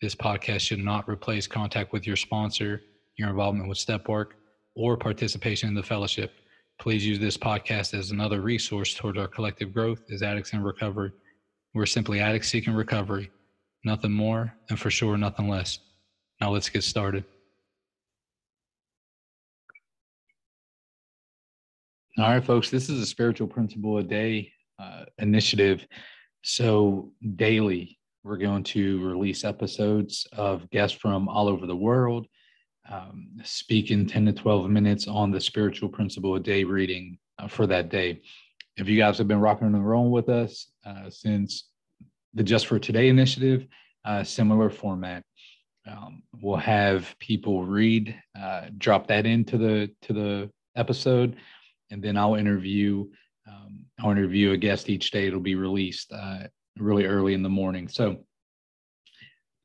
This podcast should not replace contact with your sponsor, your involvement with step work, or participation in the fellowship. Please use this podcast as another resource toward our collective growth as addicts in recovery. We're simply addicts seeking recovery, nothing more, and for sure, nothing less. Now let's get started. All right, folks, this is a spiritual principle a day uh, initiative. So, daily, we're going to release episodes of guests from all over the world, um, speaking 10 to 12 minutes on the spiritual principle of day reading uh, for that day. If you guys have been rocking and rolling with us uh, since the Just for Today initiative, uh, similar format. Um, we'll have people read, uh, drop that into the to the episode and then I'll interview um, I'll interview a guest each day. It'll be released uh, really early in the morning. So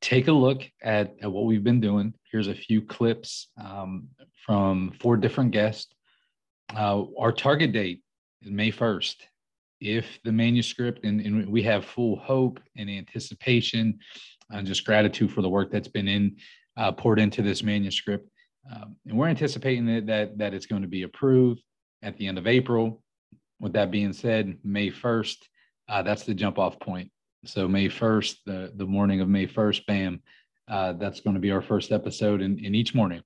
take a look at, at what we've been doing. Here's a few clips um, from four different guests. Uh, our target date is May 1st. If the manuscript, and, and we have full hope and anticipation and just gratitude for the work that's been in uh, poured into this manuscript. Um, and we're anticipating that, that, that it's going to be approved at the end of April. With that being said, May 1st, uh, that's the jump off point. So May 1st, the, the morning of May 1st, bam, uh, that's going to be our first episode in, in each morning,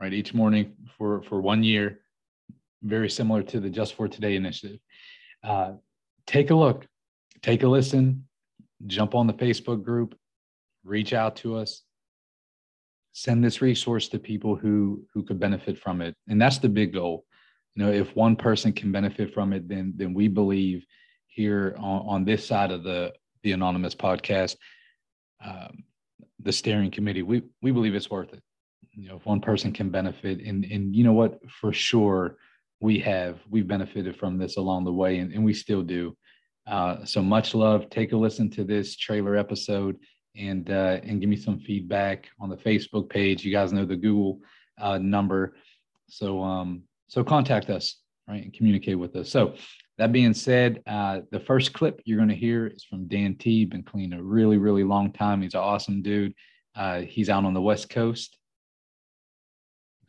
right? Each morning for, for one year, very similar to the Just for Today initiative. Uh, take a look, take a listen, jump on the Facebook group, reach out to us, send this resource to people who who could benefit from it. And that's the big goal you know if one person can benefit from it then then we believe here on, on this side of the the anonymous podcast um, the steering committee we we believe it's worth it. You know if one person can benefit and and you know what? For sure we have we've benefited from this along the way and, and we still do. Uh, so much love. Take a listen to this trailer episode and uh, and give me some feedback on the facebook page. You guys know the google uh, number. So um so contact us, right, and communicate with us. So that being said, uh, the first clip you're going to hear is from Dan T. Been clean a really, really long time. He's an awesome dude. Uh, he's out on the West Coast.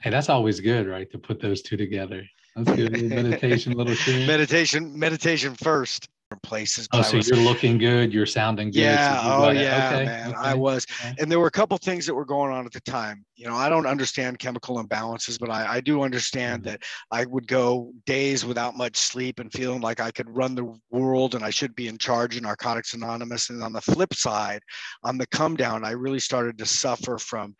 Hey, that's always good, right? To put those two together. That's good. meditation, little tune. Meditation, meditation first places. Oh, so was, you're looking good. You're sounding good. Yeah. So oh, yeah, okay, man. Okay. I was. Okay. And there were a couple things that were going on at the time. You know, I don't understand chemical imbalances, but I, I do understand mm-hmm. that I would go days without much sleep and feeling like I could run the world and I should be in charge of Narcotics Anonymous. And on the flip side, on the come down, I really started to suffer from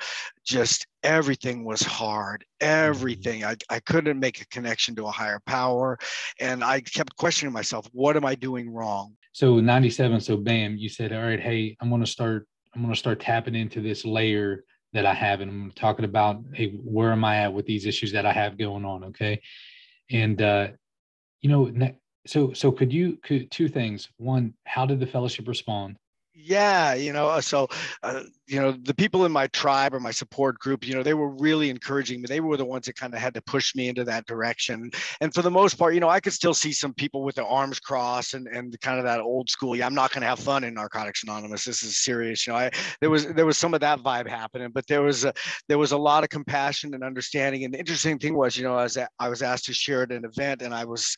just everything was hard. Mm-hmm. everything. I, I couldn't make a connection to a higher power and i kept questioning myself what am i doing wrong? So 97 so bam you said all right hey i'm going to start i'm going to start tapping into this layer that i have and i'm talking about hey where am i at with these issues that i have going on okay? And uh you know so so could you could two things. One how did the fellowship respond? Yeah you know uh, so uh, you know the people in my tribe or my support group you know they were really encouraging me. They were the ones that kind of had to push me into that direction. And for the most part you know i could still see some people with their arms crossed and and kind of that old school yeah i'm not going to have fun in narcotics anonymous. This is serious. You know i there was there was some of that vibe happening but there was a, there was a lot of compassion and understanding. And the interesting thing was you know i was i was asked to share at an event and i was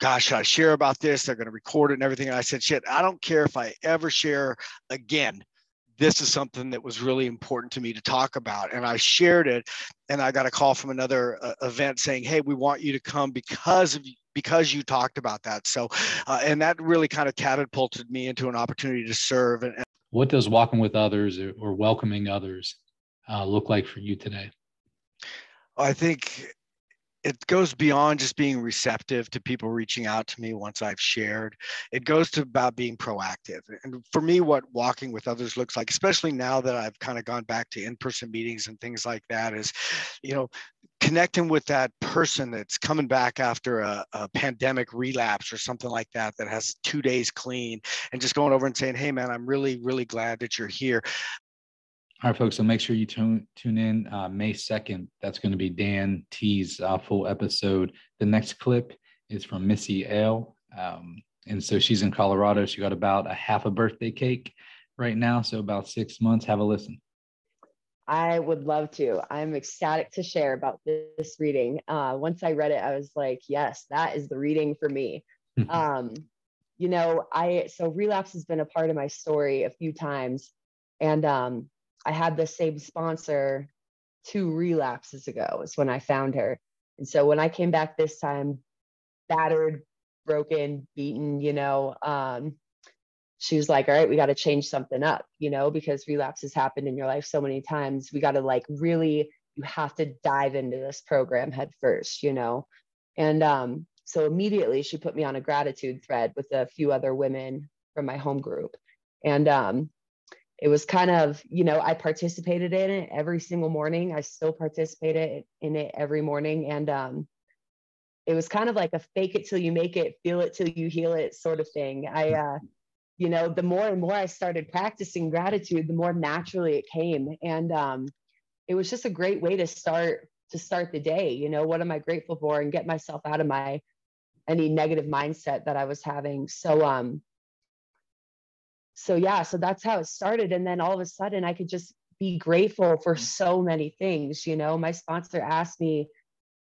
gosh should i share about this? They're going to record it and everything. And i said shit i don't care if i ever share again this is something that was really important to me to talk about. And i shared it and i got a call from another uh, event saying hey we want you to come because of because you talked about that. So uh, and that really kind of catapulted me into an opportunity to serve and, what does walking with others or, or welcoming others uh, look like for you today? I think it goes beyond just being receptive to people reaching out to me once I've shared. It goes to about being proactive. And for me, what walking with others looks like, especially now that I've kind of gone back to in-person meetings and things like that, is, you know, connecting with that person that's coming back after a, a, pandemic relapse or something like that that has two days clean and just going over and saying hey man i'm really really glad that you're here all right, folks. So make sure you tune tune in uh, May second. That's going to be Dan T's uh, full episode. The next clip is from Missy L. Um, and so she's in Colorado. She got about a half a birthday cake right now, so about six months. Have a listen. I would love to. I'm ecstatic to share about this reading. Uh, once I read it, I was like, yes, that is the reading for me. um, you know, I so relapse has been a part of my story a few times, and um, I had the same sponsor two relapses ago is when I found her. And so when I came back this time, battered, broken, beaten, you know, um, she was like, all right, we got to change something up, you know, because relapses happen in your life so many times. We got to like really, you have to dive into this program head first, you know. And um, so immediately she put me on a gratitude thread with a few other women from my home group. And um, it was kind of, you know, I participated in it every single morning. I still participated in it every morning. And um, it was kind of like a fake it till you make it, feel it till you heal it sort of thing. I, uh, you know, the more and more I started practicing gratitude, the more naturally it came. And um, it was just a great way to start to start the day. You know, what am I grateful for and get myself out of my any negative mindset that I was having. So um, so yeah so that's how it started. And then all of a sudden i could just be grateful for mm. so many things you know? My sponsor asked me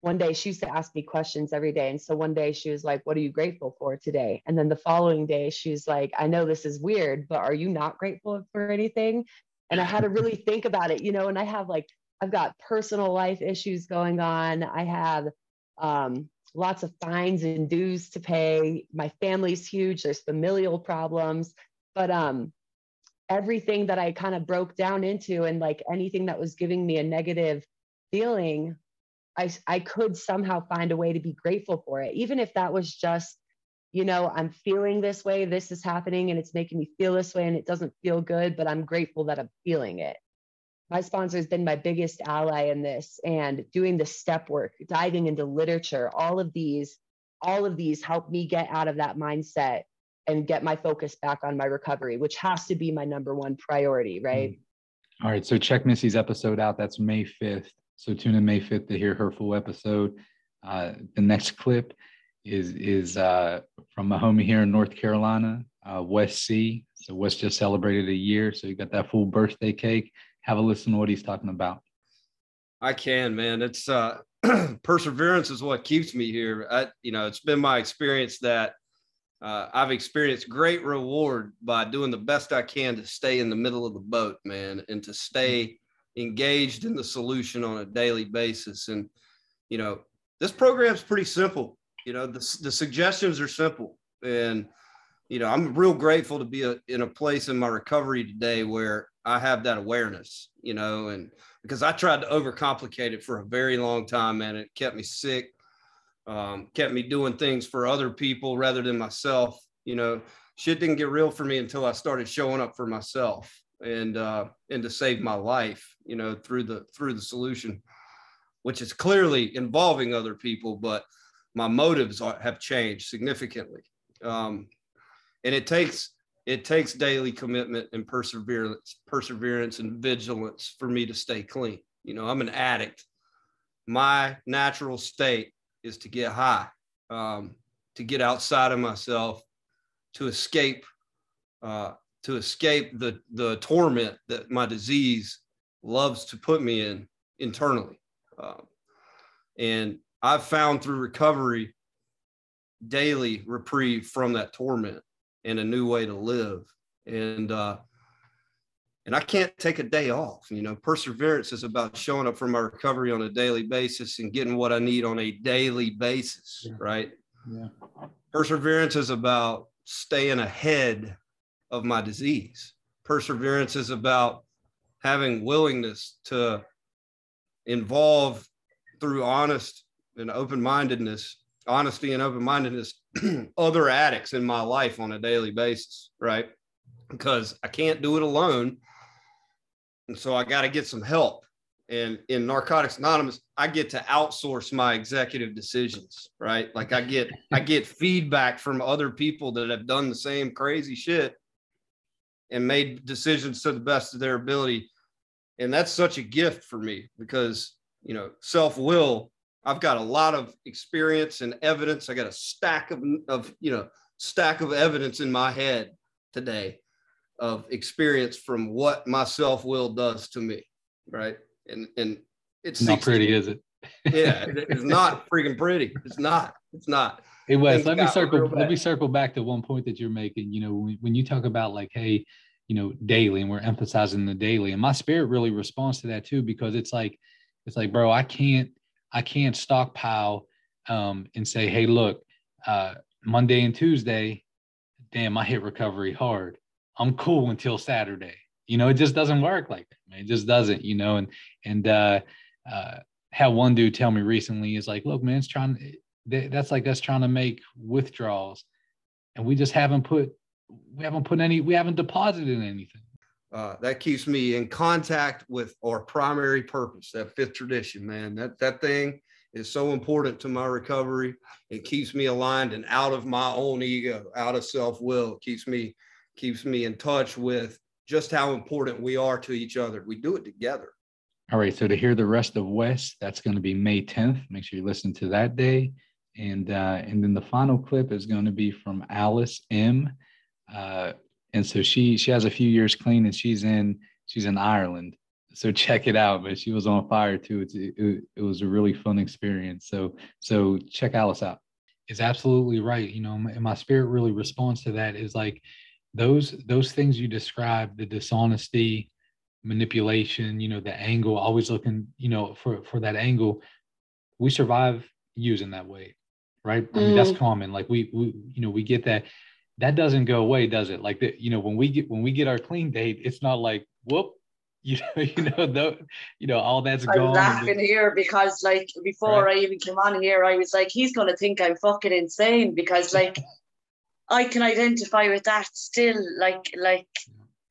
one day she used to ask me questions every day. And so one day she was like what are you grateful for today? And then the following day she's like i know this is weird but are you not grateful for anything? And i had to really think about it you know? And i have like i've got personal life issues going on. I have um, lots of fines and dues to pay. My family's huge. There's familial problems but um everything that i kind of broke down into and like anything that was giving me a negative feeling i i could somehow find a way to be grateful for it. Even if that was just you know i'm feeling this way this is happening and it's making me feel this way and it doesn't feel good but i'm grateful that i'm feeling it. My sponsor has been my biggest ally in this and doing the step work diving into literature all of these all of these help me get out of that mindset and get my focus back on my recovery, which has to be my number one priority, right? Mm. All right. So check Missy's episode out. That's May 5th. So tune in May 5th to hear her full episode. Uh, the next clip is is uh, from a homie here in North Carolina, uh, Wes C. So Wes just celebrated a year. So you got that full birthday cake. Have a listen to what he's talking about. I can, man. It's uh, perseverance is what keeps me here. I, you know, it's been my experience that uh, I've experienced great reward by doing the best I can to stay in the middle of the boat, man, and to stay engaged in the solution on a daily basis. And, you know, this program's pretty simple. You know, the, the suggestions are simple. And, you know, I'm real grateful to be a, in a place in my recovery today where I have that awareness, you know, and because I tried to overcomplicate it for a very long time, man. It kept me sick um, kept me doing things for other people rather than myself. You know, shit didn't get real for me until I started showing up for myself and uh, and to save my life. You know, through the through the solution, which is clearly involving other people, but my motives are, have changed significantly. Um, and it takes it takes daily commitment and perseverance, perseverance and vigilance for me to stay clean. You know, I'm an addict. My natural state is to get high, um, to get outside of myself, to escape, uh, to escape the the torment that my disease loves to put me in internally. Uh, and I've found through recovery daily reprieve from that torment and a new way to live. And uh, and I can't take a day off. You know, perseverance is about showing up for my recovery on a daily basis and getting what I need on a daily basis, yeah. right? Yeah. Perseverance is about staying ahead of my disease. Perseverance is about having willingness to involve through honest and open mindedness, honesty and open mindedness, other addicts in my life on a daily basis, right? Because I can't do it alone. And so I got to get some help. And in Narcotics Anonymous, I get to outsource my executive decisions, right? Like I get I get feedback from other people that have done the same crazy shit and made decisions to the best of their ability. And that's such a gift for me because, you know, self-will, I've got a lot of experience and evidence. I got a stack of, of you know, stack of evidence in my head today of experience from what my self-will does to me. Right. And and it's not pretty, is it? yeah, it's not freaking pretty. It's not. It's not. Hey Wes, let me circle. Let me circle back to one point that you're making. You know, when, when you talk about like, hey, you know, daily, and we're emphasizing the daily, and my spirit really responds to that too because it's like, it's like, bro, I can't, I can't stockpile um, and say, hey, look, uh, Monday and Tuesday, damn, I hit recovery hard. I'm cool until Saturday. You know, it just doesn't work like that. Man. It just doesn't. You know, and and uh, uh, had one dude tell me recently is like, look, man, it's trying that's like us trying to make withdrawals and we just haven't put we haven't put any we haven't deposited anything uh, that keeps me in contact with our primary purpose that fifth tradition man that that thing is so important to my recovery it keeps me aligned and out of my own ego out of self-will it keeps me keeps me in touch with just how important we are to each other we do it together all right so to hear the rest of Wes that's going to be may 10th make sure you listen to that day and uh, and then the final clip is going to be from Alice M. Uh, and so she she has a few years clean, and she's in she's in Ireland. So check it out, but she was on fire too. It's, it, it was a really fun experience. So so check Alice out. It's absolutely right. You know, and my spirit really responds to that. Is like those those things you describe, the dishonesty, manipulation. You know, the angle, always looking. You know, for for that angle, we survive using that way right? I mean, mm. that's common. Like we, we, you know, we get that. That doesn't go away, does it? Like that, you know, when we get when we get our clean date, it's not like whoop, you know, you know, the, you know, all that's I'm gone. I'm laughing here because, like, before right. I even came on here, I was like, he's gonna think I'm fucking insane because, like, I can identify with that still, like, like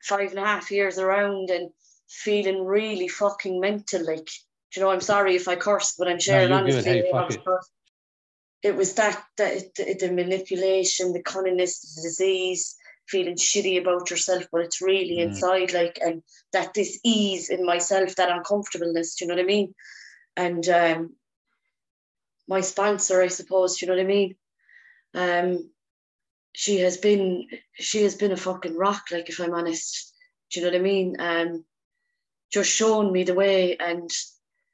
five and a half years around and feeling really fucking mental. Like, you know, I'm sorry if I curse, but I'm sharing no, honestly. Hey, it was that, that the, the manipulation, the cunningness, the disease, feeling shitty about yourself, but it's really mm. inside, like, and that this ease in myself, that uncomfortableness, do you know what I mean? And um, my sponsor, I suppose, do you know what I mean? Um, she has been, she has been a fucking rock, like, if I'm honest, do you know what I mean? Um, just showing me the way, and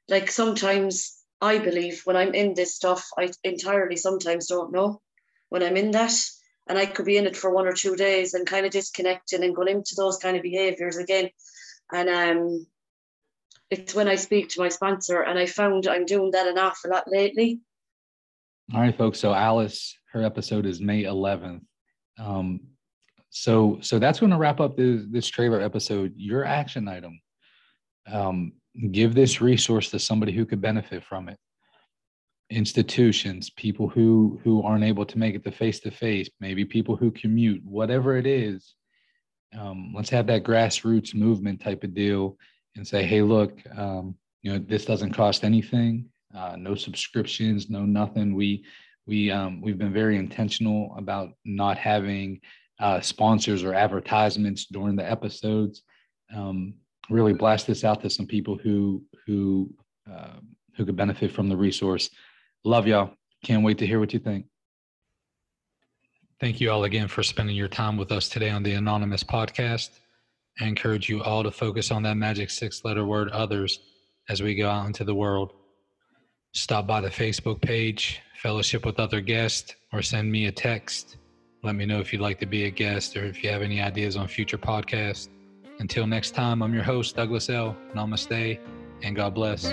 like sometimes I believe when I'm in this stuff, I entirely sometimes don't know when I'm in that. And I could be in it for one or two days and kind of disconnecting and going into those kind of behaviors again. And um, it's when I speak to my sponsor, and I found I'm doing that an awful lot lately. All right, folks. So Alice, her episode is May 11th. Um, so so that's going to wrap up this, this trailer episode. Your action item. Um, give this resource to somebody who could benefit from it institutions people who who aren't able to make it to face to face maybe people who commute whatever it is um, let's have that grassroots movement type of deal and say hey look um, you know this doesn't cost anything uh, no subscriptions no nothing we we um, we've been very intentional about not having uh, sponsors or advertisements during the episodes um, really blast this out to some people who who uh, who could benefit from the resource. Love y'all. Can't wait to hear what you think. Thank you all again for spending your time with us today on the Anonymous podcast. I encourage you all to focus on that magic six letter word others as we go out into the world. Stop by the Facebook page, fellowship with other guests, or send me a text. Let me know if you'd like to be a guest or if you have any ideas on future podcasts. Until next time, I'm your host, Douglas L. Namaste, and God bless.